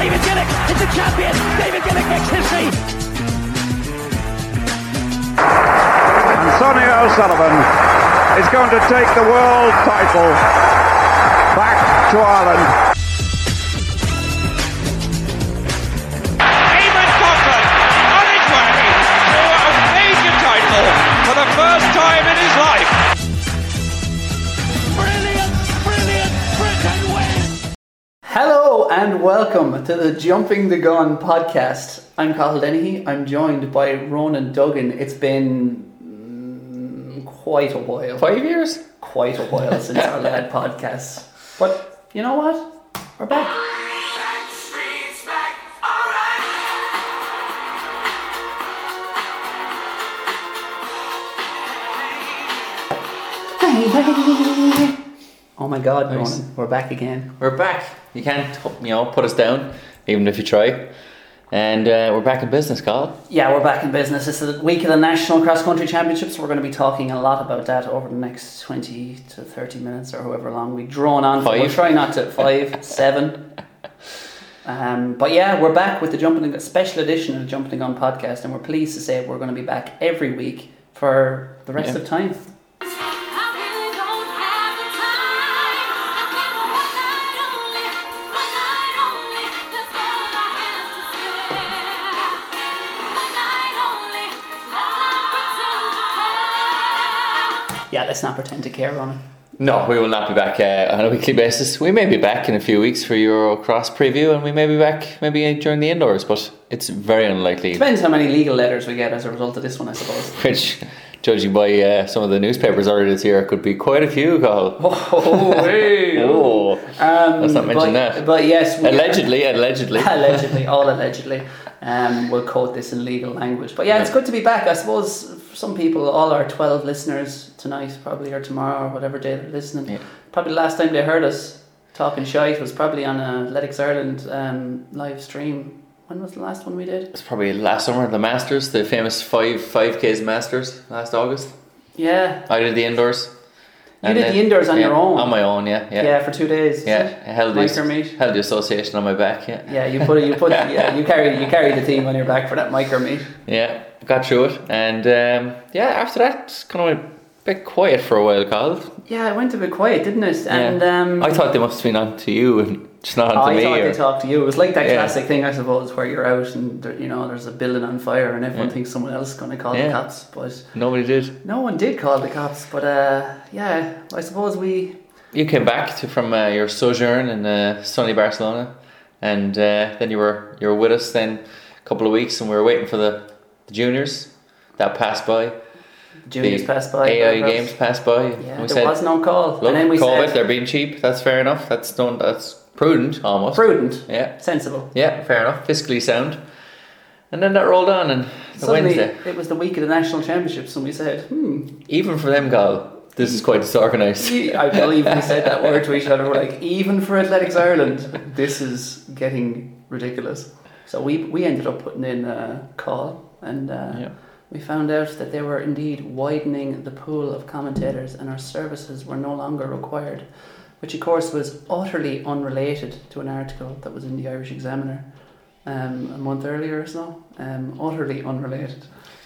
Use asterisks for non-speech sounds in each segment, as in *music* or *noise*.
David Gillick is the champion. David Gillick makes history. And Sonia O'Sullivan is going to take the world title back to Ireland. Eamonn Coghlan on his way to a major title for the first time in his life. Hello and welcome to the Jumping the Gun podcast. I'm Cathal Dennehy. I'm joined by Ronan Duggan. It's been mm, quite a while. Five years? Quite a while since our lad *laughs* podcast. But you know what? We're back. Oh my God, Nice. Ronan, we're back again. We're back. You can't, you know, put us down, even if you try. And uh, we're back in business, Cathal. Yeah, we're back in business. It's the week of the National Cross Country Championships. We're going to be talking a lot about that over the next 20 to 30 minutes or however long we drone on. for. We'll Five. try not to, five, seven. Um, but yeah, we're back with the Jumping the special edition of the Jumping the Gun podcast, and we're pleased to say we're going to be back every week for the rest Yeah. of time. Let's not pretend to care. Yeah, let's not pretend to care on. No, we will not be back uh, on a weekly basis. We may be back in a few weeks for Eurocross preview, and we may be back maybe during the indoors, but it's very unlikely. Depends how many legal letters we get as a result of this one, I suppose. *laughs* Which, judging by uh, some of the newspapers earlier this year, could be quite a few, Cathal. *laughs* Oh, hey. Oh, Um, Let's not mention but, that. But yes, we allegedly, allegedly. *laughs* allegedly, all allegedly. Um, we'll quote this in legal language. But yeah, it's good to be back. I suppose some people, all our 12 listeners tonight, probably, or tomorrow, or whatever day they're listening, Yeah. probably the last time they heard us talking shite was probably on a Athletics Ireland um, live stream. When was the last one we did? It's probably last summer, the Masters, the famous five five Ks Masters last August. Yeah. I did the indoors. You did the indoors on yeah, your own? On my own, yeah, yeah. Yeah, for two days. Yeah. I held the, Micro meet. held the association on my back. Yeah, Yeah, you put it. You put. yeah, you *laughs* carry. You carry the team on your back for that micro meet. yeah, got through it, and um, yeah, after that, it's kind of went a bit quiet for a while, Cathal. Yeah, it went a bit quiet, didn't it? And yeah. um, I thought they must have been on to you and just not on to I me. thought or- they talked to you. It was like that Yeah. classic thing, I suppose, where you're out and there, you know there's a building on fire and everyone Yeah. thinks someone else is going to call the cops, but Nobody did. no one did call the cops. But uh, yeah, I suppose we. You came back to, from uh, your sojourn in uh, sunny Barcelona, and uh, then you were you were with us then a couple of weeks, and we were waiting for the, the juniors that passed by. Juniors passed by. AI games passed by. Yeah, we there said, was no call, Look, and then we COVID, said they're being cheap. That's fair enough. That's done. That's prudent, almost. prudent, Yeah, sensible. yeah, fair enough. Fiscally sound. And then that rolled on, and Suddenly, Wednesday, it was the week of the national championships, and we said, "Hmm." even for them, Gal, this is quite disorganised. I believe we said that word to each other. We're like, even for Athletics Ireland, this is getting ridiculous. So we we ended up putting in a call, and uh, Yeah. we found out that they were indeed widening the pool of commentators, and our services were no longer required, which of course was utterly unrelated to an article that was in the Irish Examiner um, a month earlier or so. Um, utterly unrelated.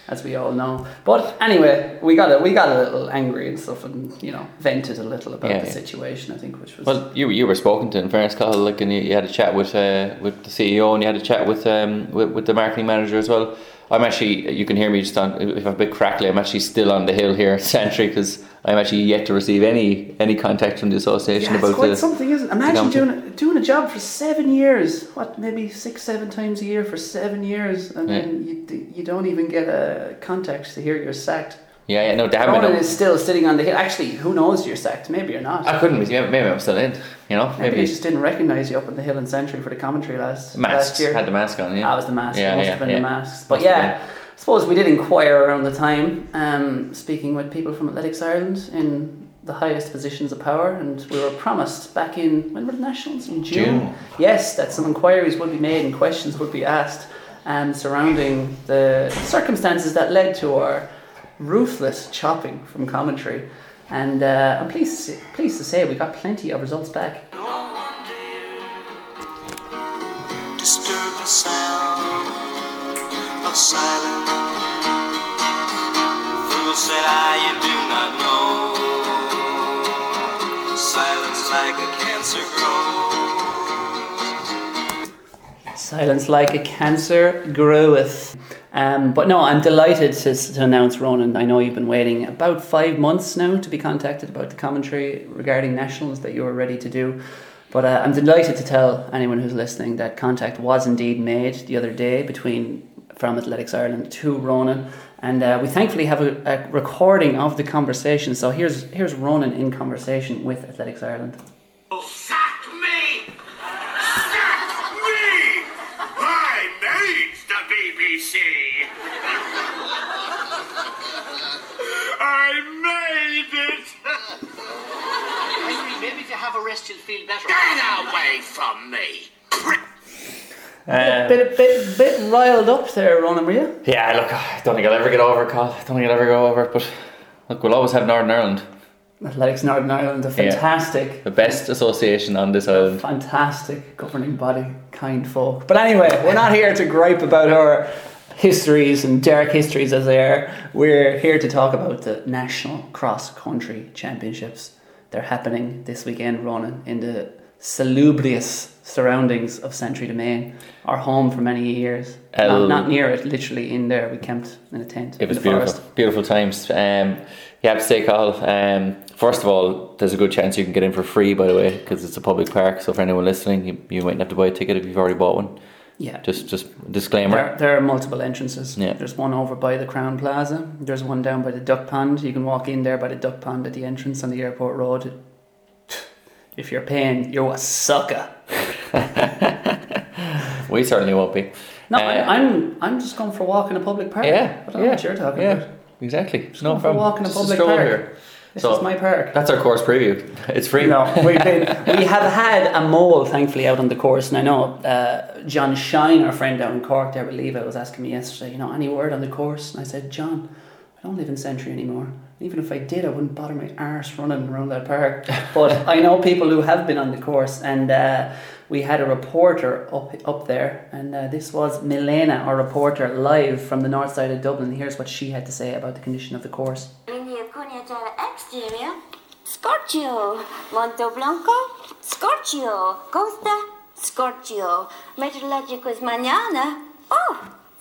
As we all know, but anyway, we got a we got a little angry and stuff, and you know, vented a little about Yeah, the yeah. situation. I think, which was Well, you you were spoken to in fairness, Cathal. Like, and you, you had a chat with uh, with the CEO, and you had a chat with um with, with the marketing manager as well. I'm actually, you can hear me just on if I'm a bit crackly. I'm actually still on the hill here at Santry because I'm actually yet to receive any any contact from the association Yeah, it's about quite the. something, isn't it? Imagine doing doing a job for seven years. What, maybe six, seven times a year for seven years, and Yeah. then you you don't even get a contact to hear you're sacked. Yeah, yeah, no, they haven't. Is still sitting on the hill. Actually, who knows you're sacked? Maybe you're not. I couldn't be. Maybe I'm still in. You know, maybe, maybe, they just didn't recognise you up on the hill in Santry for the commentary last masks last year. had the mask on. Yeah, That was the mask. Yeah, it must yeah, have been yeah. the masks. But Must yeah, I suppose we did inquire around the time, um, speaking with people from Athletics Ireland in the highest positions of power, and we were promised back in when were the nationals in June. June. Yes, that some inquiries would be made and questions would be asked, um, surrounding the circumstances that led to our ruthless chopping from commentary. And uh, I'm pleased, to say, pleased to say we got plenty of results back. disturb of silence. Fool said I, you do not know. Silence like a cancer grows. Silence like a cancer groweth. Um, but no, I'm delighted to, to announce, Ronan. I know you've been waiting about five months now to be contacted about the commentary regarding nationals that you were ready to do. But uh, I'm delighted to tell anyone who's listening that contact was indeed made the other day between from Athletics Ireland to Ronan, and uh, we thankfully have a, a recording of the conversation. So here's here's Ronan in conversation with Athletics Ireland. Sack me! Sack me! I made the BBC! I made it! Henry, maybe if you have a rest, you'll feel better. Get away from me! Uh, Bit bit bit riled up there, Ronan, were you? yeah, look, I don't think I'll ever get over it, Cathal. I don't think I'll ever go over it, but look, we'll always have Northern Ireland, Athletics Northern Ireland, a fantastic the best association on this island. fantastic governing body, kind folk. But anyway, we're not here to gripe about our histories and dark histories as they are. We're here to talk about the National Cross Country Championships. They're happening this weekend, Ronan, in the salubrious surroundings of Santry Domain, our home for many years. Not, not near it, literally in there. We camped in a tent. It was beautiful, forest. beautiful times. Um, you have to. Um, first of all, there's a good chance you can get in for free, by the way, because it's a public park. So for anyone listening, you, you mightn't have to buy a ticket if you've already bought one. Yeah. Just, just disclaimer. There, there are multiple entrances. Yeah. There's one over by the Crowne Plaza. There's one down by the Duck Pond. You can walk in there by the Duck Pond at the entrance on the airport road. If you're paying, you're a sucker. *laughs* We certainly won't be. No, Uh, I, I'm I'm just going for a walk in a public park. Yeah, I don't know what you're talking yeah, about. exactly. Just no going for a problem. walk in a Just public park. here. This So- is my park. That's our course preview. *laughs* It's free. No, we've been, we have had a mole, thankfully, out on the course. And I know uh, John Shine, our friend down in Cork, there with Levi, was asking me yesterday, you know, any word on the course? And I said, John, I don't live in Santry anymore. Even if I did, I wouldn't bother my arse running around that park. *laughs* But I know people who have been on the course, and uh, we had a reporter up up there, and uh, this was Milena, our reporter, live from the north side of Dublin. Here's what she had to say about the condition of the course. Linea Cunha exterior. Scorchio. Monte Blanco. Scorchio. Costa. Scorchio. Meteorologico es mañana. Oh,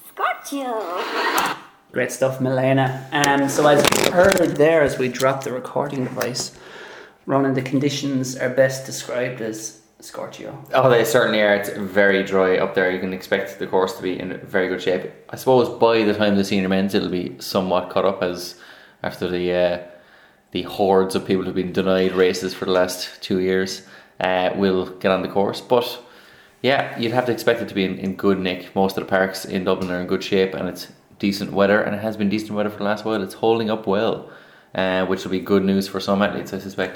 Scorchio. Great stuff, Milena. Um, so as you heard there, as we dropped the recording device, Ronan, the conditions are best described as scorchio. Oh, they certainly are. It's very dry up there. You can expect the course to be in very good shape. I suppose by the time the senior men's, it'll be somewhat caught up as after the uh, the hordes of people who've been denied races for the last two years uh, will get on the course. But yeah, you'd have to expect it to be in, in good nick. Most of the parks in Dublin are in good shape, and it's decent weather, and it has been decent weather for the last while. It's holding up well. Uh, which will be good news for some athletes, I suspect.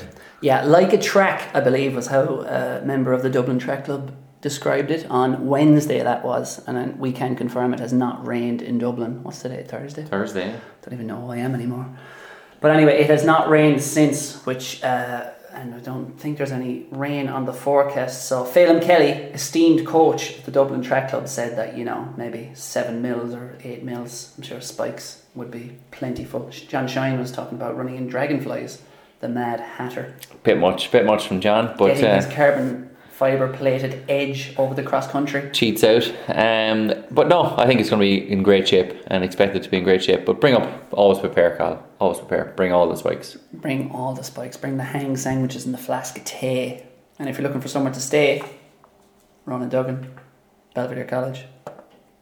Yeah, like a track, I believe, was how a member of the Dublin Track Club described it on Wednesday. That was, and we can confirm it has not rained in Dublin. What's today? Thursday. Thursday. Don't even know who I am anymore. But anyway, it has not rained since, which, uh, and I don't think there's any rain on the forecast. So, Feidhlim Kelly, esteemed coach of the Dublin Track Club, said that, you know, maybe seven mils or eight mils, I'm sure spikes would be plentiful. John Shine was talking about running in dragonflies, the Mad Hatter, Bit much, bit much from John, but getting uh, his carbon fibre plated edge over the cross country. cheats out. Um, but no, I think it's going to be in great shape and expect it to be in great shape. But bring up, always prepare, Cathal. Always prepare. Bring all the spikes. Bring all the spikes, bring the hang sandwiches and the flask of tea. And if you're looking for somewhere to stay, Ronan Duggan, Belvedere College.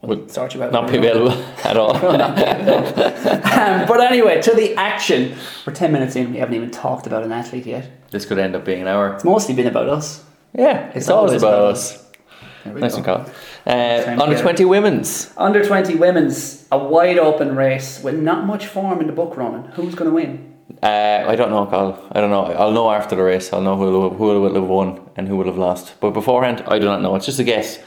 We'll Would you out. Not *laughs* be available at all. Um, but anyway, to the action. We're 10 minutes in, we haven't even talked about an athlete yet. this could end up being an hour. It's mostly been about us. Yeah, it's, always, about us. Nice go. and Cathal. Uh, under to- 20 women's. Under 20 women's, a wide open race with not much form in the book running. Who's going to win? Uh, I don't know, Cathal. I don't know. I'll know after the race. I'll know who will, who will have won and who will have lost. But beforehand, I do not know. It's just a guess.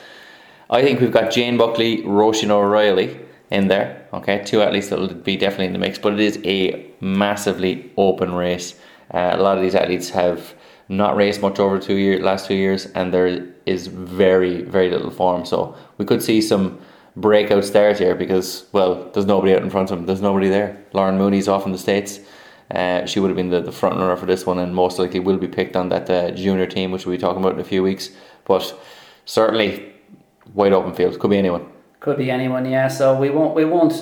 I think we've got Jane Buckley, Roisin O'Reilly in there. Okay, two athletes that will be definitely in the mix. But it is a massively open race. Uh, a lot of these athletes have not raced much over two year last two years, and there is very very little form. So we could see some breakout stars here because well, there's nobody out in front of him. There's nobody there. Lauren Mooney's off in the states. Uh, she would have been the, the front runner for this one, and most likely will be picked on that uh, junior team, which we'll be talking about in a few weeks. But certainly, wide open field could be anyone. Could be anyone, yeah. So we won't we won't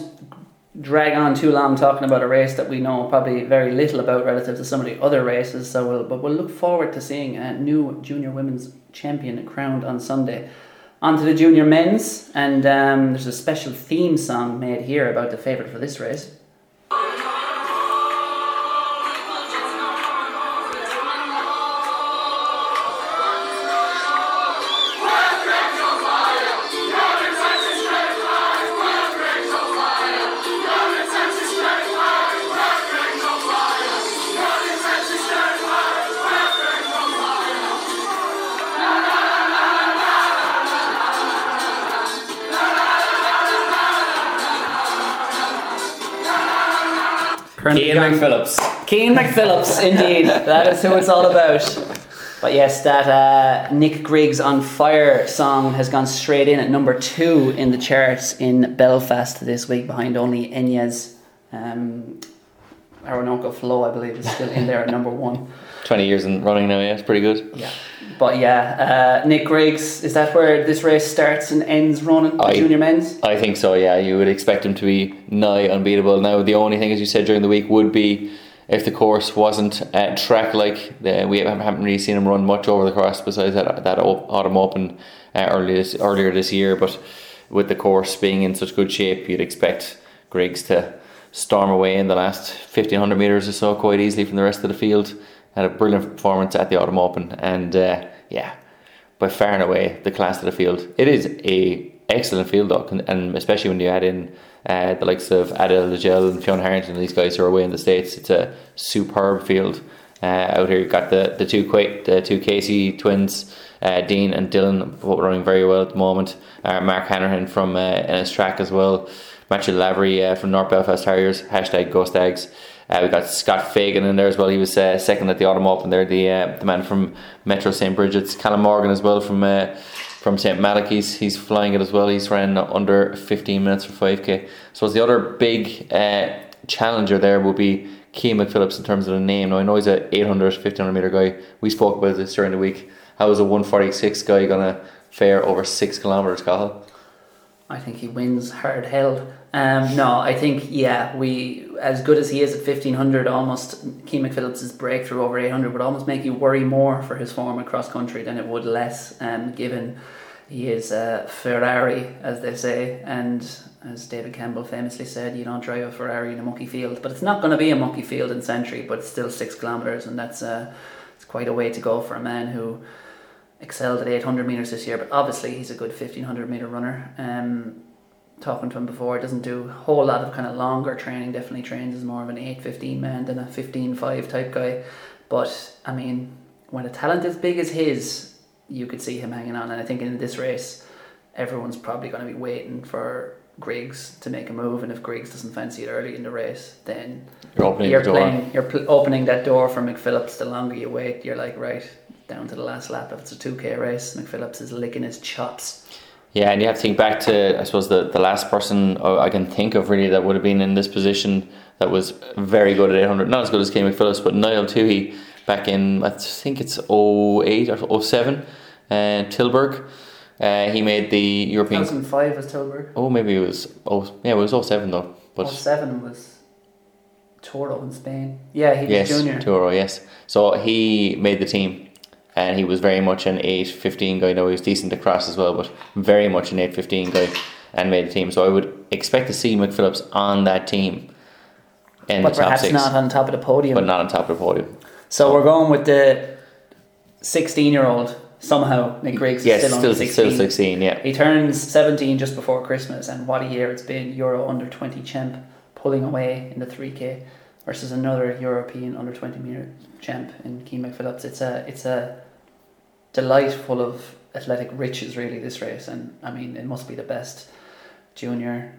drag on too long talking about a race that we know probably very little about relative to some of the other races. So we'll but we'll look forward to seeing a new junior women's champion crowned on Sunday. On to the junior men's, and um, there's a special theme song made here about the favourite for this race. Ian McPhillips. Keane McPhillips, indeed. That is who it's all about. But yes, that uh, Nick Griggs on Fire song has gone straight in at number two in the charts in Belfast this week, behind only Enya's um, Orinoco Flow, I believe, is still in there at number one. 20 years in running now, yeah, it's pretty good. Yeah. But yeah, uh, Nick Griggs, is that where this race starts and ends running, I- junior men's? I think so, yeah. You would expect him to be nigh unbeatable. Now, the only thing, as you said during the week, would be if the course wasn't uh, track like. Uh, we haven't haven't really seen him run much over the course besides that, that autumn open uh, earlier, this, earlier this year. But with the course being in such good shape, you'd expect Griggs to storm away in the last 1500 metres or so quite easily from the rest of the field. Had a brilliant performance at the autumn open, and uh, yeah, by far and away the class of the field. It is a excellent field though, and- and especially when you add in uh, the likes of Abdel Laadjel and Fionn Harrington, these guys who are away in the states. It's a superb field. Uh, out here, you've got the the two Quake, the two Casey twins, uh, Dean and Dylan, running very well at the moment. Uh, Mark Hanrahan from uh, NS Track as well. Matthew Lavery uh, from North Belfast Harriers. Hashtag Ghost Eggs. Uh, we got Scott Fagan in there as well. He was uh, second at the Autumn Open there. The uh, the man from Metro St Bridget's, Callum Morgan as well from uh, from St Malachy's. He's flying it as well. He's ran under 15 minutes for 5k. So as the other big uh, challenger there will be Keane McPhillips in terms of the name. Now I know he's a 800, 1500 meter guy. We spoke about this during the week. How is a 146 guy gonna fare over six kilometers, Cathal? I think he wins hard held. Um, no, I think yeah, we as good as he is at fifteen hundred, almost Keane McPhillips' breakthrough over eight hundred would almost make you worry more for his form across country than it would less. Um, given he is a Ferrari, as they say, and as David Campbell famously said, you don't drive a Ferrari in a mucky field. But it's not going to be a mucky field in Santry, but still six kilometers, and that's uh, it's quite a way to go for a man who excelled at 800 meters this year, but obviously he's a good 1500 meter runner. Um, talking to him before, doesn't do a whole lot of kind of longer training. Definitely trains as more of an 8-15 man than a 15-5 type guy. But I mean, when a talent as big as his, you could see him hanging on. And I think in this race, everyone's probably going to be waiting for Griggs to make a move. And if Griggs doesn't fancy it early in the race, then You're opening you're playing, you're pl- opening that door for McPhillips. The longer you wait, you're like right down to the last lap. If it's a 2k race, McPhillips is licking his chops. Yeah, and you have to think back to I suppose the, the last person uh, I can think of really that would have been in this position that was very good at 800. Not as good as Keane McPhillips, but Niall Toohey back in I think it's 08 or 07, uh, Tilburg. Uh, he made the European. 2005 was Tilburg. Oh, maybe it was. Oh, yeah, it was 07 though. But 07 was Toro in Spain. Yeah, he was yes, junior. Toro, yes. So he made the team, and he was very much an eight fifteen guy. Now he was decent across as well, but very much an eight fifteen guy, and made the team. So I would expect to see McPhillips on that team in but the top perhaps six, not on top of the podium. but not on top of the podium. so we're going with the 16 year old. Somehow, Nick Griggs Yes, is still, still only 16. still sixteen. Yeah, He turns 17 just before Christmas, and what a year it's been. Euro under 20 champ pulling away in the 3K versus another European under 20 meter champ in Keane McPhillips. It's a, it's a delight full of athletic riches, really, this race. And I mean, it must be the best junior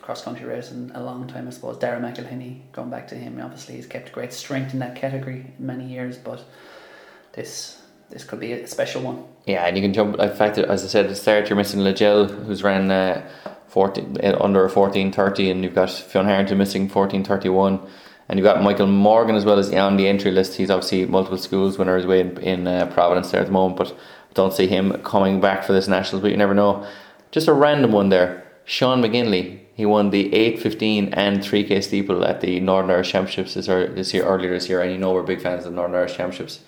cross country race in a long time, I suppose. Darragh McElhinney, going back to him, obviously, he's kept great strength in that category many years, but this this could be a special one. Yeah, and you can jump. In fact, as I said at the start, you're missing Laadjel, who's ran uh, 14, uh, under 14.30, and you've got Fionn Harrington missing 14.31. And you've got Michael Morgan as well as on the entry list. He's obviously multiple schools winner his way in, in uh, Providence there at the moment, but don't see him coming back for this Nationals, but you never know. Just a random one there. Sean McGinley, he won the 8, 15 and 3K steeple at the Northern Irish Championships this, ear- this year, earlier this year, and you know we're big fans of the Northern Irish Championships.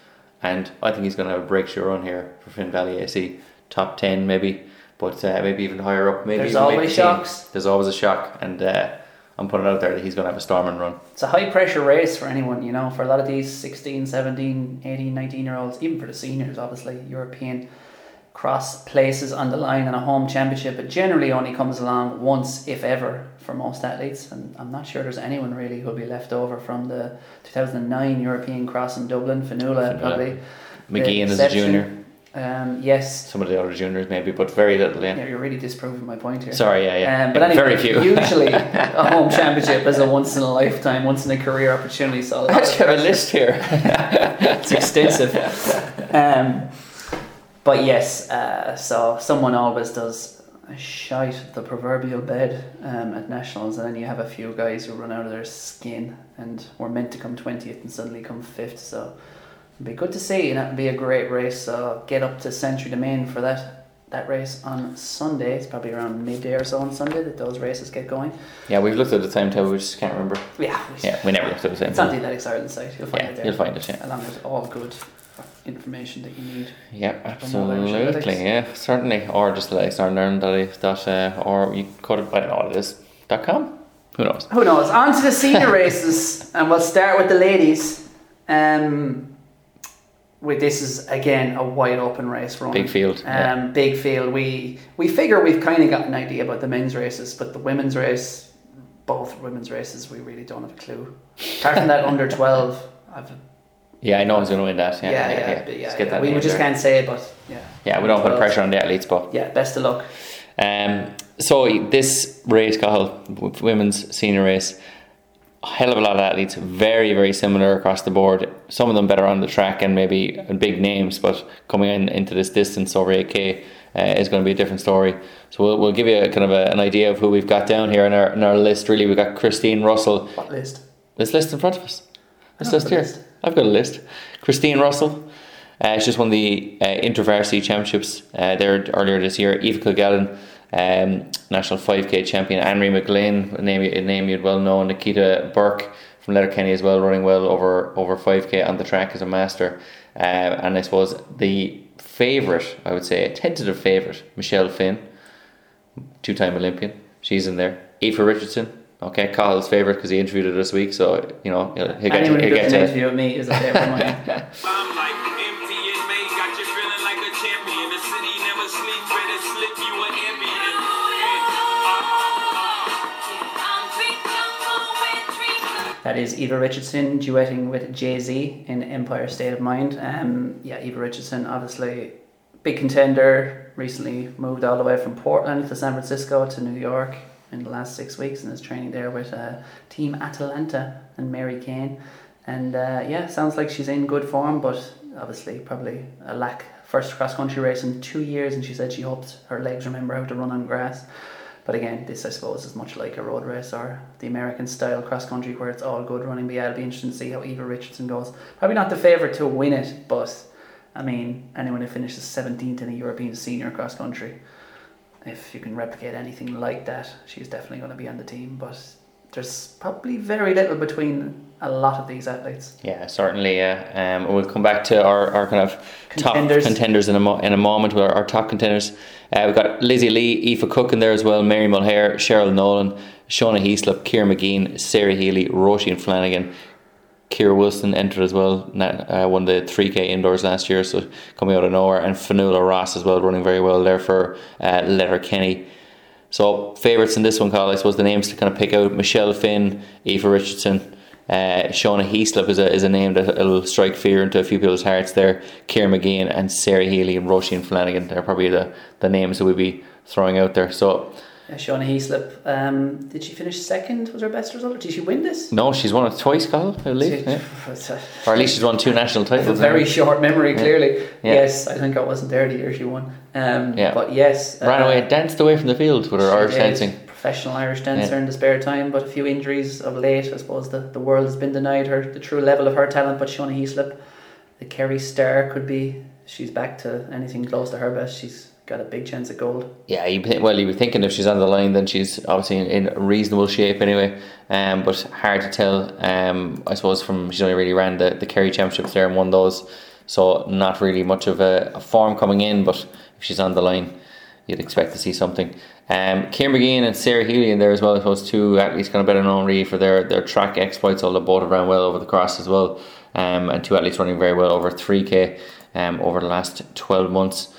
And I think he's going to have a breakthrough run here for Finn Valley AC. Top 10 maybe, but uh, maybe even higher up. Maybe There's always the team. shocks. There's always a shock, and uh, I'm putting it out there that he's going to have a storming run. It's a high pressure race for anyone, you know, for a lot of these 16, 17, 18, 19 year olds, even for the seniors, obviously, European cross places on the line in a home championship. It generally only comes along once, if ever, for most athletes. And I'm not sure there's anyone really who'll be left over from the 2009 European cross in Dublin, Fionnuala, probably. the Mageean is a junior. Um, yes. Some of the other juniors maybe, but very little. Yeah. Yeah, you're really disproving my point here. Sorry, yeah, yeah. Um, but Yeah, anyway, very few. *laughs* usually a home championship is a once in a lifetime, once in a career opportunity. So I actually have a list here. *laughs* it's extensive. Um, but yes, uh, so someone always does shite the proverbial bed um, at nationals, and then you have a few guys who run out of their skin and were meant to come twentieth and suddenly come fifth. So it'd be good to see, and it'd be a great race. So get up to Santry Domain for that. That race on Sunday, it's probably around midday or so on Sunday that those races get going. yeah, we've looked at the timetable, we just can't remember. Yeah, Yeah, we never looked at the same. it's on the timetable. Athletics Ireland site. You'll find Yeah, it there. you'll find it, yeah. Along with all good information that you need. Yeah, From all Irish absolutely. Yeah, certainly. Or just like Northern dot uh, or you could I don't know what it is. Dot com? Who knows? Who knows? On to the senior *laughs* races, and we'll start with the ladies. Um, with this is again a wide open race, Ronan. Big field, Um, yeah. big field. We we figure we've kind of got an idea about the men's races, but the women's race, both women's races, we really don't have a clue. Apart from that *laughs* under twelve, I've Yeah, I know who's gonna win that. Yeah, yeah, yeah, yeah. yeah, yeah. we name just can't say it, but yeah. Yeah, we don't put 12. pressure on the athletes, but Yeah, best of luck. Um, so this race, Cathal, women's senior race, a hell of a lot of athletes, very very similar across the board. Some of them better on the track and maybe big names, but coming in into this distance over 8k uh, is going to be a different story. So we'll, we'll give you a kind of a, an idea of who we've got down here in our in our list. Really, we've got Christine Russell. What list? This list in front of us. This list here. list. I've got a list. Christine Russell. Uh, she just won the uh, InterVarsity Championships uh, there earlier this year. Eva Kilgallen, um, national 5k champion. Anne-Marie McGlynn, a name, a name you'd well know. Nikita Burke from Letterkenny as well, running well over, over 5k on the track as a master. Uh, and I suppose the favourite, I would say, a tentative favourite, Michelle Finn, two time Olympian. She's in there. Aoibhe Richardson. Okay, Kyle's favourite because he interviewed her this week, so you know he'll, he'll get Anyone to, who he'll does get an to interview with me is a favourite *laughs* That is Aoibhe Richardson duetting with Jay Z in Empire State of Mind. Um, yeah, Aoibhe Richardson, obviously big contender. Recently moved all the way from Portland to San Francisco to New York in the last six weeks and is training there with uh, Team Atalanta and Mary Cain. And uh, yeah, sounds like she's in good form, but obviously probably a lack. First cross country race in two years, and she said she hopes her legs remember how to run on grass. But again, this I suppose is much like a road race or the American style cross country where it's all good running. But yeah, it'll be interesting to see how Aoibhe Richardson goes. Probably not the favourite to win it, but I mean, anyone who finishes 17th in a European senior cross country, if you can replicate anything like that, she's definitely going to be on the team. But there's probably very little between a lot of these athletes. Yeah, certainly. Yeah, um, we'll come back to our, our kind of Contenders. top contenders in a mo- in a moment. With our, our top contenders, uh, we've got Lizzie Lee, Aoife Cook in there as well, Mary Mulhare, Cheryl Nolan, Shauna Heaslip, Ciara Mageean, Sarah Healy, Roisin Flanagan. Kira Wilson entered as well, uh, won the 3k indoors last year, so coming out of nowhere, and Fionnuala Ross as well, running very well there for uh, Letterkenny. So favourites in this one, Cathal, I suppose the names to kind of pick out: Michelle Finn, Aoibhe Richardson, uh, Shauna Heaslip is a, is a name that will strike fear into a few people's hearts there. Ciara Mageean and Sarah Healy and Roisin Flanagan. They're probably the, the names that we'll be throwing out there. So Uh, Shauna Heaslip, um, did she finish second? Was her best result? Did she win this? No, she's won it twice, Cathal, I believe. Yeah. *laughs* Or at least she's won two national have a titles. very short memory, clearly. Yeah. Yes, I think I wasn't there the year she won. Um, Yeah. But yes. Ran uh, away, danced away from the field with her Irish dancing. Professional Irish dancer Yeah. in the spare time, but a few injuries of late. I suppose the, the world has been denied her the true level of her talent. But Shauna Heaslip, the Kerry star, could be. She's back to anything close to her best. She's got a big chance at gold. Yeah, you, well, you were thinking if she's on the line, then she's obviously in, in reasonable shape anyway. Um, but hard to tell. Um, I suppose from she's only really ran the, the Kerry Championships there and won those, so not really much of a, a form coming in. But if she's on the line, you'd expect to see something. Um, Ciara Mageean and Sarah Healy in there as well. I suppose two athletes kind of better known really for their, their track exploits. Although both have ran well over the cross as well, um, and two athletes running very well over three k um, over the last twelve months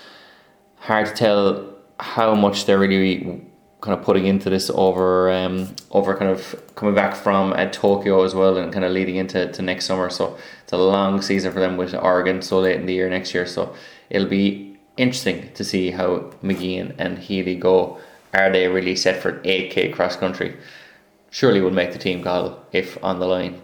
hard to tell how much they're really kind of putting into this over um, over kind of coming back from uh, Tokyo as well and kind of leading into to next summer. So it's a long season for them with Oregon so late in the year next year. So it'll be interesting to see how Mageean and Healy go. Are they really set for 8k cross country? Surely would make the team call if on the line.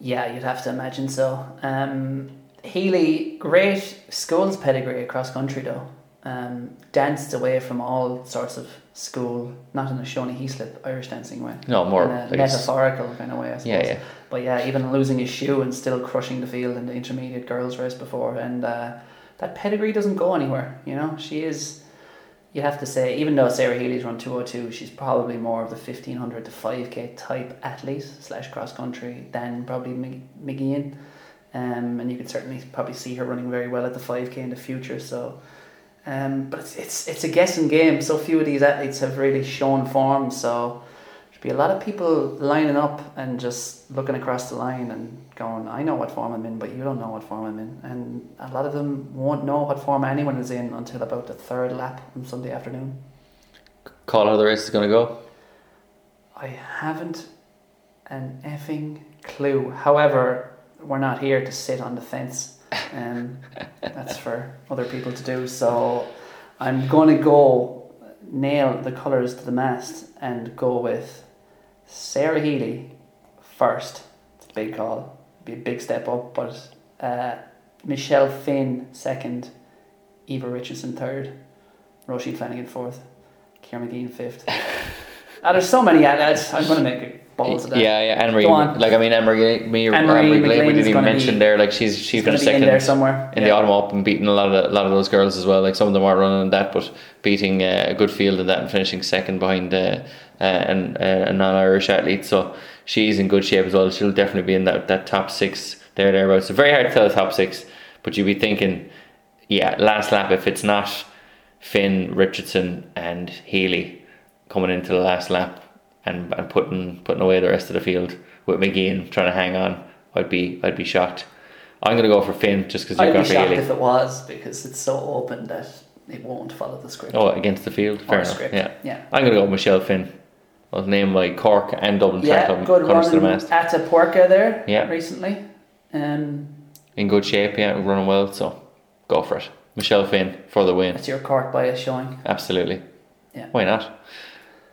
Yeah, you'd have to imagine so. Um, Healy, great schools pedigree across country though. Um, danced away from all sorts of school, not in a Shauna Heaslip Irish dancing way. No, more like metaphorical kind of way, I suppose. Yeah, yeah. But yeah, even losing his shoe and still crushing the field in the intermediate girls race before, and uh, that pedigree doesn't go anywhere. You know, she is. You have to say, even though Sarah Healy's run two hundred two, she's probably more of the fifteen hundred to five k type athlete slash cross country than probably Mc- Mageean. Um, and you could certainly probably see her running very well at the five k in the future. So, um, but it's, it's it's a guessing game. So few of these athletes have really shown form. So be a lot of people lining up and just looking across the line and going, "I know what form I'm in, but you don't know what form I'm in." And a lot of them won't know what form anyone is in until about the third lap on Sunday afternoon. Call how the race is going to go. I haven't an effing clue. However, we're not here to sit on the fence. Um, that's for other people to do. So I'm going to go nail the colours to the mast and go with Sarah Healy first. It's a big call. Be a big step up, but uh, Michelle Finn second, Aoibhe Richardson third, Roisin Flanagan fourth, Ciara Mageean fifth. *laughs* Ah, there's so many ads. I'm going to make a balls of that. Yeah, yeah, Anne Marie. Go on. Like I mean, Anne Marie, me, Anne Anne Marie Marie we didn't even mention be- there. Like she's she She's going to be in second there somewhere. in Yeah. the autumn up and beating a lot of a lot of those girls as well. Like some of them are running in that, but beating uh, a good field in that and finishing second behind uh, uh, an, uh, a non-Irish athlete. So she's in good shape as well. She'll definitely be in that, that top six there thereabouts. So very hard to tell the top six, but you'd be thinking, yeah, last lap if it's not Finn, Richardson, and Healy coming into the last lap and, and putting putting away the rest of the field with Mageean trying to hang on, I'd be I'd be shocked. I'm gonna go for Finn just because you've got shocked if it was because it's so open that it won't follow the script. Oh, against the field, fair enough. script, Yeah, yeah. I'm gonna go with Michelle Finn. I was named by Cork and Dublin yeah, Track Club. good comes to the mast. at a Porca there Yeah. recently. Um, In good shape, yeah, running well. So go for it, Michelle Finn for the win. It's your Cork bias showing. Absolutely. Yeah. Why not?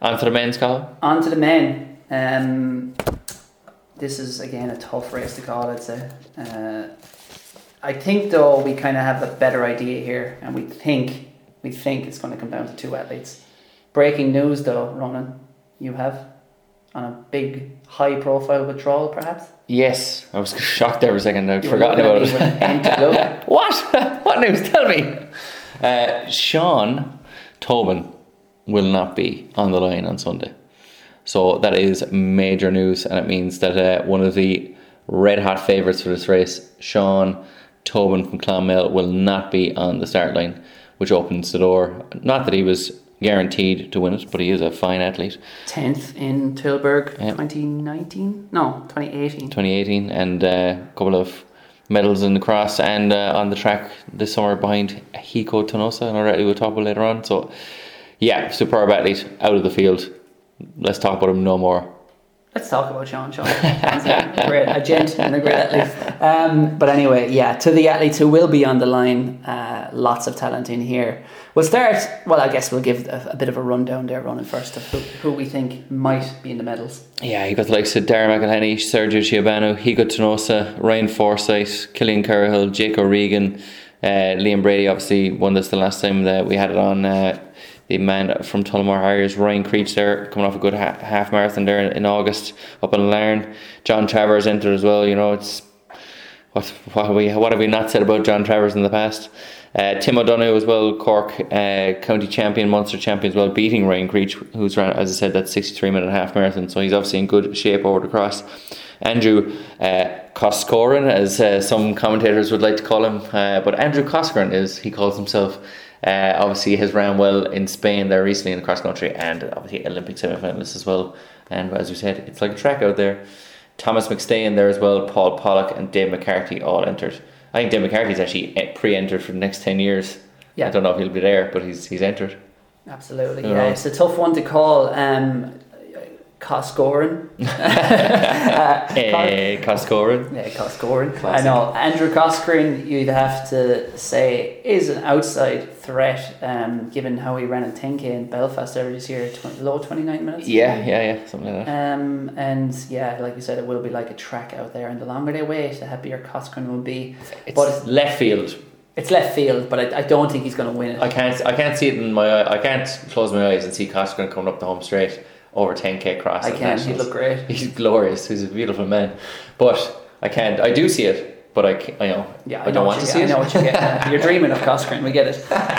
On to the men's call. On to the men. Um, this is again a tough race to call. I'd say. Uh, I think though we kind of have a better idea here, and we think we think it's going to come down to two athletes. Breaking news though, Ronan, you have on a big high-profile withdrawal, perhaps. Yes, I was *laughs* shocked there for a second. I'd forgotten about at me with an empty it. *laughs* what? *laughs* what news? Tell me. Uh, Sean Tobin will not be on the line on Sunday. So that is major news, and it means that uh, one of the red hot favourites for this race, Sean Tobin from Clonmel, will not be on the start line, which opens the door. Not that he was guaranteed to win it, but he is a fine athlete. Tenth in Tilburg, Yeah. twenty nineteen. No, twenty eighteen. 2018 and uh, a couple of medals in the cross and uh, on the track this summer behind Hiko Tonosa and already we'll talk about later on so yeah superb athlete out of the field let's talk about him no more Let's talk about Sean. Sean, a great, a gent and a great athlete. Um, but anyway, yeah, to the athletes who will be on the line, uh, lots of talent in here. We'll start. Well, I guess we'll give a, a bit of a rundown there, running first of who, who we think might be in the medals. Yeah, you got the likes of Darragh McElhinney, Sergiu Ciobanu, Hiko Tonosa, Ryan Forsyth, Killian Carroll, Jake O'Regan, uh, Liam Brady obviously won this the last time that we had it on. Uh, the man from Tullamore Harriers, Ryan Creech there, coming off a good ha- half marathon there in, in August up in Larne. John Travers entered as well, you know, it's what what have we what have we not said about John Travers in the past? Uh, Tim O'Donoghue as well, Cork uh, county champion, Munster champion as well, beating Ryan Creech, who's ran as I said that sixty three minute half marathon. So he's obviously in good shape over the cross. Andrew uh, as uh, some commentators would like to call him, uh, but Andrew Coscoran is he calls himself. Uh, obviously, has ran well in Spain there recently in the cross country, and obviously Olympic semi finalist as well. And as we said, it's like a track out there. Thomas McStay in there as well, Paul Pollock and Dave McCarthy all entered. I think Dave McCarthy's actually pre-entered for the next ten years. Yeah. I don't know if he'll be there, but he's he's entered. Absolutely, yeah. knows? It's a tough one to call. Um, Coscoran. *laughs* *laughs* Eh, Coscoran. Yeah, Coscoran. I know. Andrew Coscoran, you'd have to say, is an outside threat um, given how he ran a 10k in Belfast earlier this year, 20, low 29 minutes. Yeah, yeah, yeah, something like that. Um, and yeah, like you said, it will be like a track out there, and the longer they wait, the happier Coscoran will be. It's but left field. it's left field, but I, I don't think he's going to win it. I can't I can't see it in my eye. I can't close my eyes and see Coscoran coming up the home straight over ten k cross. I can. He'd look great. *laughs* He's glorious. He's a beautiful man, but I can't. I do see it, but I I know. Yeah, I, know don't want to get- see I it. know what you get. *laughs* You're dreaming of Coscoran. We get it.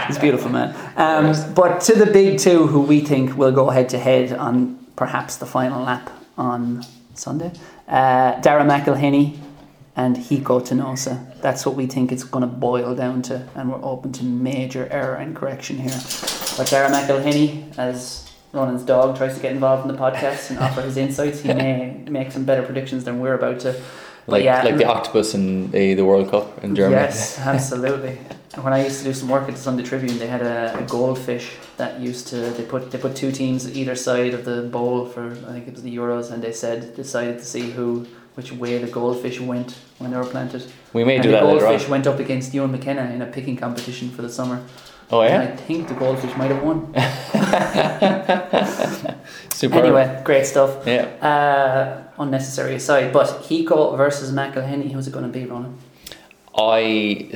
He's a beautiful man. Um, but to the big two, who we think will go head to head on perhaps the final lap on Sunday, uh, Darragh McElhinney and Hiko Tonosa. That's what we think it's going to boil down to, and we're open to major error and correction here. But Darragh McElhinney, as Ronan's dog tries to get involved in the podcast and offer his insights, he may make some better predictions than we're about to. But Like yeah, like the octopus in the, the World Cup in Germany. Yes, absolutely. When I used to do some work at the Sunday Tribune, they had a, a goldfish that used to they put they put two teams either side of the bowl for I think it was the Euros, and they said decided to see who which way the goldfish went when they were planted. We may and do the that later goldfish went up against Ewan MacKenna in a picking competition for the summer. Oh And I think the goldfish might have won. *laughs* super. Anyway, great stuff. Yeah. Uh, unnecessary aside, but Hiko versus McElhinney, who's it going to be, Ronan? I,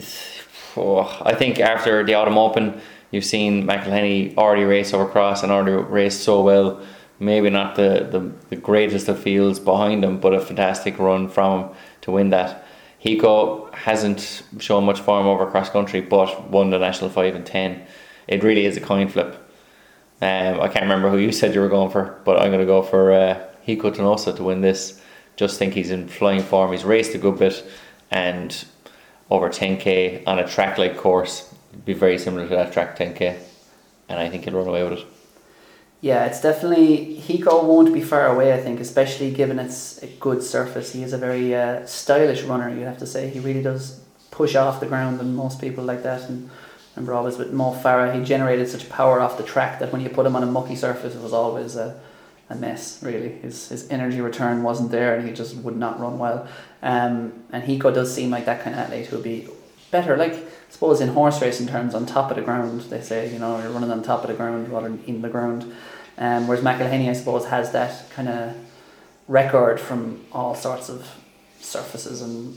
oh, I think after the Autumn Open, you've seen McElhinney already race over cross and already raced so well. Maybe not the, the, the greatest of fields behind him, but a fantastic run from him to win that. Hiko hasn't shown much form over cross country, but won the national five and ten. It really is a coin flip. Um, I can't remember who you said you were going for, but I'm going to go for uh, Hiko Tonosa to win this. Just think he's in flying form. He's raced a good bit, and over 10k on a track like course be very similar to that track 10k, and I think he'll run away with it. Yeah, it's definitely Hiko won't be far away. I think, especially given it's a good surface. He is a very uh, stylish runner. You have to say he really does push off the ground, and most people like that. And remember always with Mo Farah, he generated such power off the track that when you put him on a mucky surface, it was always a, a mess. Really, his his energy return wasn't there, and he just would not run well. Um, and Hiko does seem like that kind of athlete who'll be better. Like I suppose in horse racing terms, on top of the ground, they say you know you're running on top of the ground rather than in the ground. Um, whereas McElhinney, I suppose, has that kind of record from all sorts of surfaces and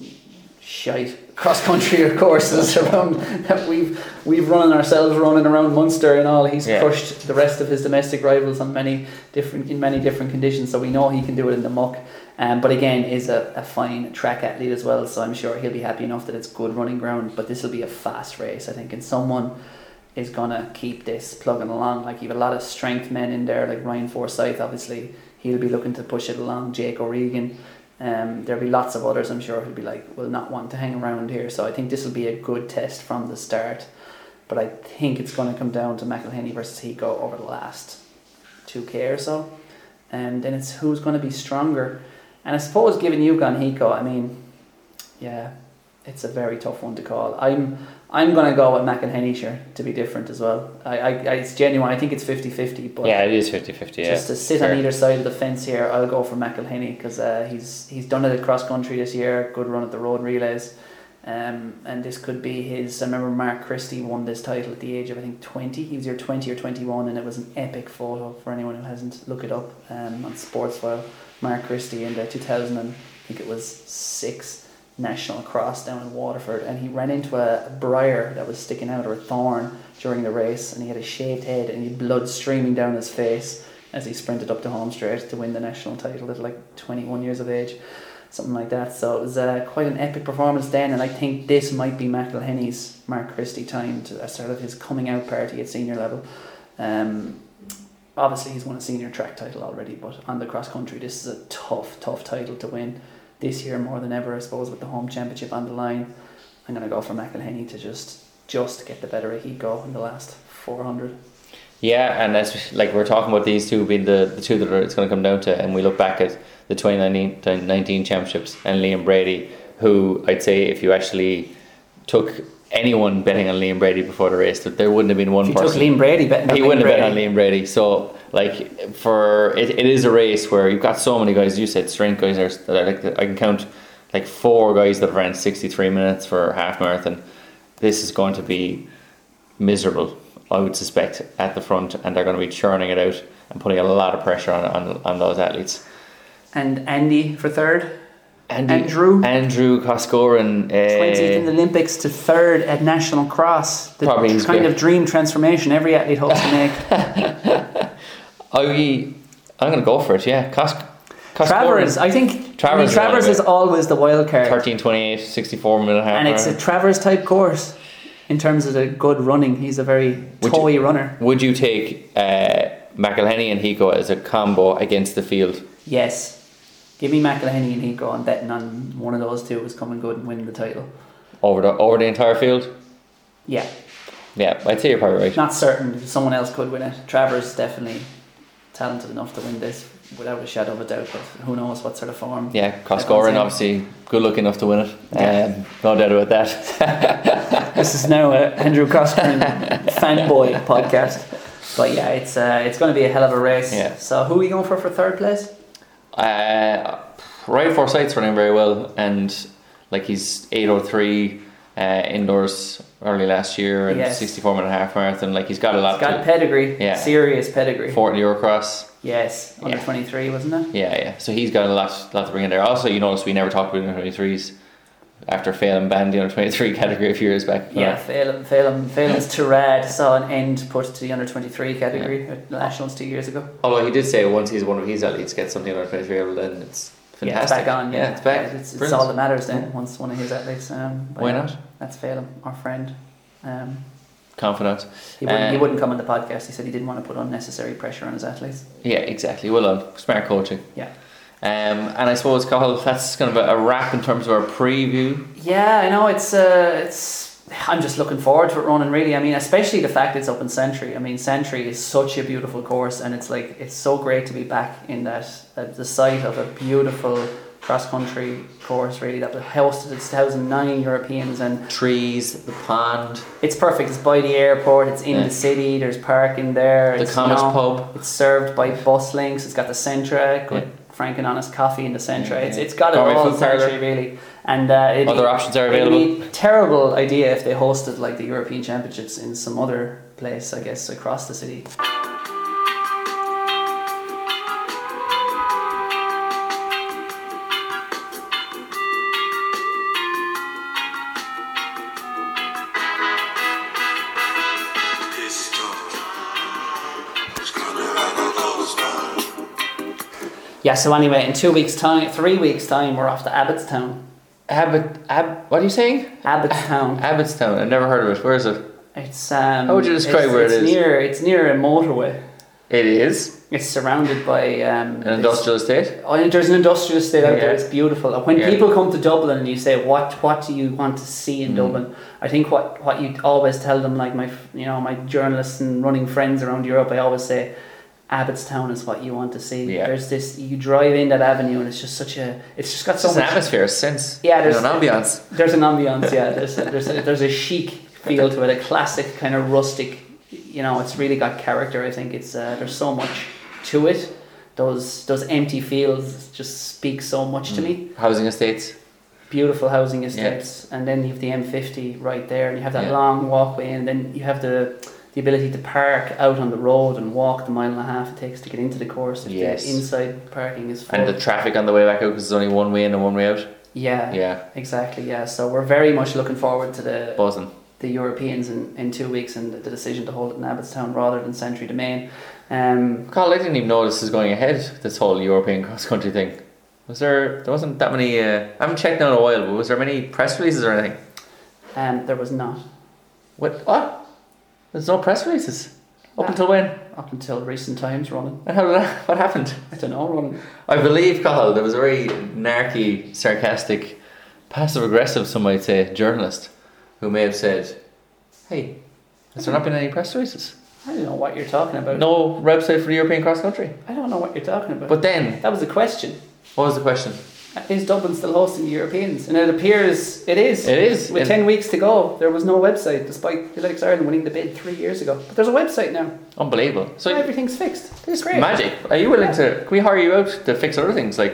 shite cross country courses around that we've we've run ourselves running around Munster and all. He's Yeah. crushed the rest of his domestic rivals on many different in many different conditions. So we know he can do it in the muck. Um, but again, is a, a fine track athlete as well. So I'm sure he'll be happy enough that it's good running ground. But this will be a fast race, I think, and someone is gonna keep this plugging along. Like you've a lot of strength men in there, like Ryan Forsyth. Obviously, he'll be looking to push it along. Jake O'Regan. Um, there'll be lots of others. I'm sure who'll be like, will not want to hang around here. So I think this will be a good test from the start. But I think it's going to come down to McElhinney versus Hiko over the last two k or so, and then it's who's going to be stronger. And I suppose, given you've gone Hiko, I mean, yeah, it's a very tough one to call. I'm I'm gonna go with McElhinney here to be different as well. I, I, I it's genuine. I think it's 50-50, but Yeah, it is 50-50, yeah. just to sit Fair. on either side of the fence here, I'll go for McElhinney because uh, he's he's done it at cross country this year. Good run at the road relays, um, and this could be his. I remember Mark Christie won this title at the age of I think twenty. He was either twenty or twenty one, and it was an epic photo for anyone who hasn't look it up um, on Sportsfile. Mark Christie in the two thousand and I think it was six national cross down in Waterford, and he ran into a briar that was sticking out or a thorn during the race, and he had a shaved head and he had blood streaming down his face as he sprinted up to home straight to win the national title at like 21 years of age, something like that. So it was uh, quite an epic performance then, and I think this might be McElhinney's Mark Christie time to uh, sort of his coming out party at senior level. Um, obviously, he's won a senior track title already, but on the cross country, this is a tough, tough title to win this year more than ever, I suppose, with the home championship on the line. I'm going to go for McElhinney to just just get the better of Hiko in the last 400. Yeah, and as like we're talking about these two being the, the two that are, it's going to come down to, and we look back at the 2019 2019 championships and Liam Brady, who I'd say if you actually took anyone betting on Liam Brady before the race, that there wouldn't have been one If you took. Liam Brady betting he Liam wouldn't have bet on Liam Brady. So like for it, it is a race where you've got so many guys. You said strength guys are that I like. I can count like four guys that have ran 63 minutes for half marathon. This is going to be miserable, I would suspect, at the front, and they're going to be churning it out and putting a lot of pressure on on, on those athletes. And Andy for third. Andy, Andrew? Andrew Coscoran, uh, 20th in the Olympics to third at National Cross. The Probably kind good. of dream transformation every athlete hopes to make. *laughs* I, I'm going to go for it. Yeah, Coscoran, Travers, I think Travers I mean, Travers is always the wild card. 13, 28, 64 minute half. and it's a. Travers type course in terms of the good running. He's a very Would towy you- runner. Would you take uh, McElhinney and Hiko as a combo against the field? Yes. Give me McElhinney and Hiko. I'm betting on one of those two is coming good and winning the title. over the over the entire field? Yeah. Yeah, I'd say you're probably right. Not certain. Someone else could win it. Travers definitely talented enough to win this without a shadow of a doubt, but who knows what sort of form. Yeah, Coscoran obviously good looking enough to win it. Yeah. Um, no doubt about that. *laughs* This is now a Andrew Coscoran *laughs* fanboy podcast. But yeah, it's uh, it's going to be a hell of a race. Yeah. So who are we going for for third place? uh, Ryan Forsyth's running very well, and like he's eight oh three uh, indoors early last year and Yes. sixty four minute half marathon. Like he's got a lot It's got to pedigree. Yeah. Serious pedigree. forty Eurocross. Yes. Under Yeah. 23, 23, wasn't it? Yeah, yeah. So he's got a lot, lot to bring in there. Also, you notice we never talked about under 23s after failing banned the under 23 *laughs* category a few years back. Yeah, Phelan, Phelan, Phelan's Tirad saw an end put to the under 23 category at Nationals two years ago. Although he did say once he's one of his athletes gets something under 23 level, then it's fantastic. Yeah, it's back on. Yeah, Yeah, it's back. It's, it's all that matters then. Once one of his athletes. Um, Why yeah, not? That's Phelan, our friend. Um, Confident. he wouldn't, he Uh, wouldn't come on the podcast. He said he didn't want to put unnecessary pressure on his athletes. Yeah, exactly. Well done. Smart coaching. Yeah. Um, and I suppose, Cathal, that's kind of a, wrap in terms of our preview. Yeah, I know it's uh, it's. I'm just looking forward to it running. Really, I mean, especially the fact it's up in Santry. I mean, Santry is such a beautiful course, and it's like it's so great to be back in that at the site of a beautiful cross country course. Really, that was hosted its 2009 Europeans, and Trees, the pond, it's perfect. It's by the airport. It's in Yeah. the city. There's parking there. the it's, Commerce Pub. It's served by bus links. It's got the Centra, Yeah. frank and honest coffee in the Centra. Yeah, It's it's got it Gourmet all. Santry really, and uh, Other be- options are it'd available. be a terrible idea if they hosted like the European Championships in some other place. I guess across the city. Yeah. So anyway, in two weeks' time, three weeks' time, we're off to Abbottstown. Abbott, Ab, what are you saying? Abbottstown. Abbottstown. I've never heard of it. Where is it? It's um. How would you describe it's, where it it's is? Near. It's near a motorway. It is It's surrounded by um. an industrial estate. Oh, there's an industrial estate out there. It's beautiful. When Yeah. people come to Dublin and you say, "What what do you want to see Mm. in Dublin?" I think what what you always tell them, like my you know my journalists and running friends around Europe, I always say, Abbottstown is what you want to see. Yeah. There's this you drive in that avenue and it's just such a it's just got It's so just an much atmosphere, a sense. Yeah, you there's- know, an ambiance. there's an ambiance, yeah. *laughs* There's a, there's a, there's a chic feel to it, a classic kind of rustic. You know, it's really got character. I think it's uh, there's so much to it. Those those empty fields just speak so much to me. Housing estates. Beautiful housing estates, and then you have the M50 right there, and you have that Yeah. long walkway, and then you have the the ability to park out on the road and walk the mile and a half it takes to get into the course. If Yes. the inside parking is full. And the traffic on the way back out because there's only one way in and one way out. yeah, Yeah, exactly. Yeah, so we're very much looking forward to the buzzing. the Europeans in, in two weeks and the decision to hold it in Abbottstown rather than Santry Demesne. Um, Carl, I didn't even know this was going ahead. This whole European *laughs* cross country thing. Was there? There wasn't that many. Uh, I haven't checked in a while, but was there many press releases or anything? um, there was not What? What? There's no press releases up until when? up until recent times running. And how did that? What happened? I don't know running. I believe, Cathal, there was a very narky, sarcastic, passive aggressive, some might say, journalist who may have said, Hey, has there not been any press releases? I don't know what you're talking about. No website for the European cross country. I don't know what you're talking about. But then, that was the question. what was the question? Is Dublin still hosting the Europeans? And it appears it is. It is. With It- 10 weeks to go, there was no website despite the Athletics Ireland winning the bid three years ago. But there's a website now. Unbelievable. So, Everything's fixed. It's great. magic. Are you willing to, can we hire you out to fix other things like,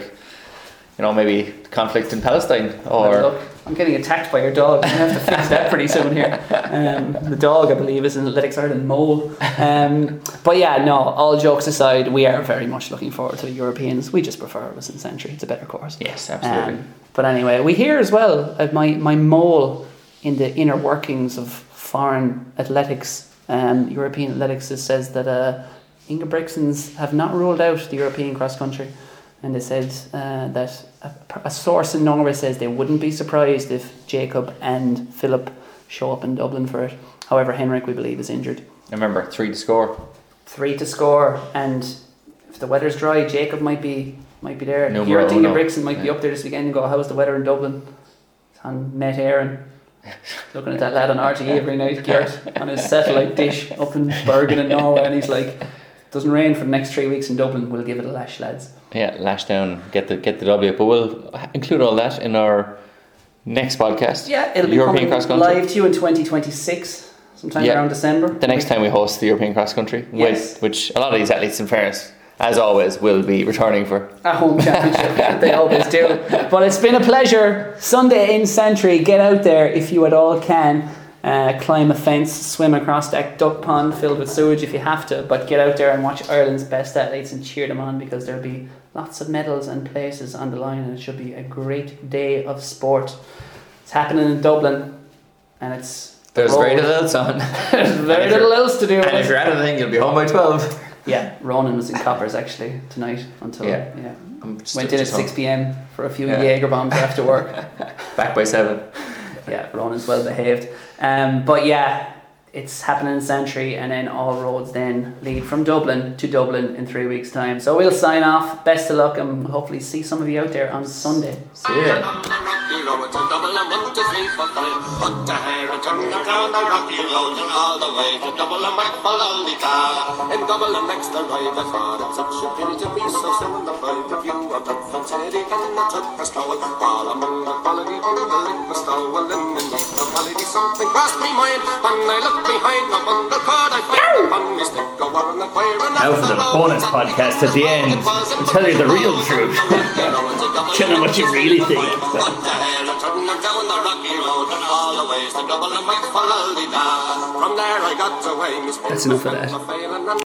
you know, maybe conflict in Palestine or. I'm getting attacked by your dog. I have to fix that pretty soon here. Um, the dog, I believe, is an Athletics Ireland mole. Um, but yeah, no, all jokes aside, we are very much looking forward to the Europeans. We just prefer it was in Santry. It's a better course. Yes, absolutely. Um, but anyway, we hear as well uh, my, my mole in the inner workings of foreign athletics, um, European athletics, says that uh, Ingebrigtsens have not ruled out the European cross country. And they said uh, that a, a source in Norway says they wouldn't be surprised if Jakob and Filip show up in Dublin for it. However, Henrik, we believe, is injured. Remember, three to score. Three to score, and if the weather's dry, Jakob might be might be there. Numero Here, Inga uno. Brixen might be up there this weekend and go, How's the weather in Dublin? It's on Met Éireann. Looking at that lad on RTE *laughs* every night, Gert, on his satellite dish up in Bergen in Norway, and he's like, Doesn't rain for the next three weeks in Dublin, we'll give it a lash, lads. Yeah, lash down, get the get the W. But we'll include all that in our next podcast. Yeah, it'll be European coming cross country. live to you in 2026, sometime Yeah. around December. The next time we host the European cross country, Yes. with, which a lot of these athletes, in fairness, as always, will be returning for. a home championship. *laughs* they always do. But it's been a pleasure. Sunday in Santry. Get out there if you at all can. Uh, climb a fence, swim across that duck pond filled with sewage if you have to. But get out there and watch Ireland's best athletes and cheer them on because there'll be lots of medals and places on the line, and it should be a great day of sport. It's happening in Dublin, and it's There's Oh. very little else on. There's *laughs* very little else to do. and if you're anything, you'll be home by twelve. Yeah, Ronan was in Coppers actually tonight until Yeah. yeah. Went in at six p.m. for a few Yeah. Jaeger bombs after work. *laughs* Back by seven. Yeah, Ronan's well behaved. Um, but yeah, it's happening in Santry, and then all roads then lead from Dublin to Dublin in three weeks' time. So we'll sign off. Best of luck, and hopefully see some of you out there on Sunday. See ya. To three, five. Put the hair and turn the all the way to double. And double arrive at far. It's such a pity to be so soon. The of and the. All among the quality on the liquor stove. And in the quality something crossed mind. When I behind the wonder I find Now for the bonus podcast at the end. I'll tell you the real truth. *laughs* Tell them what you really think. That's enough of that.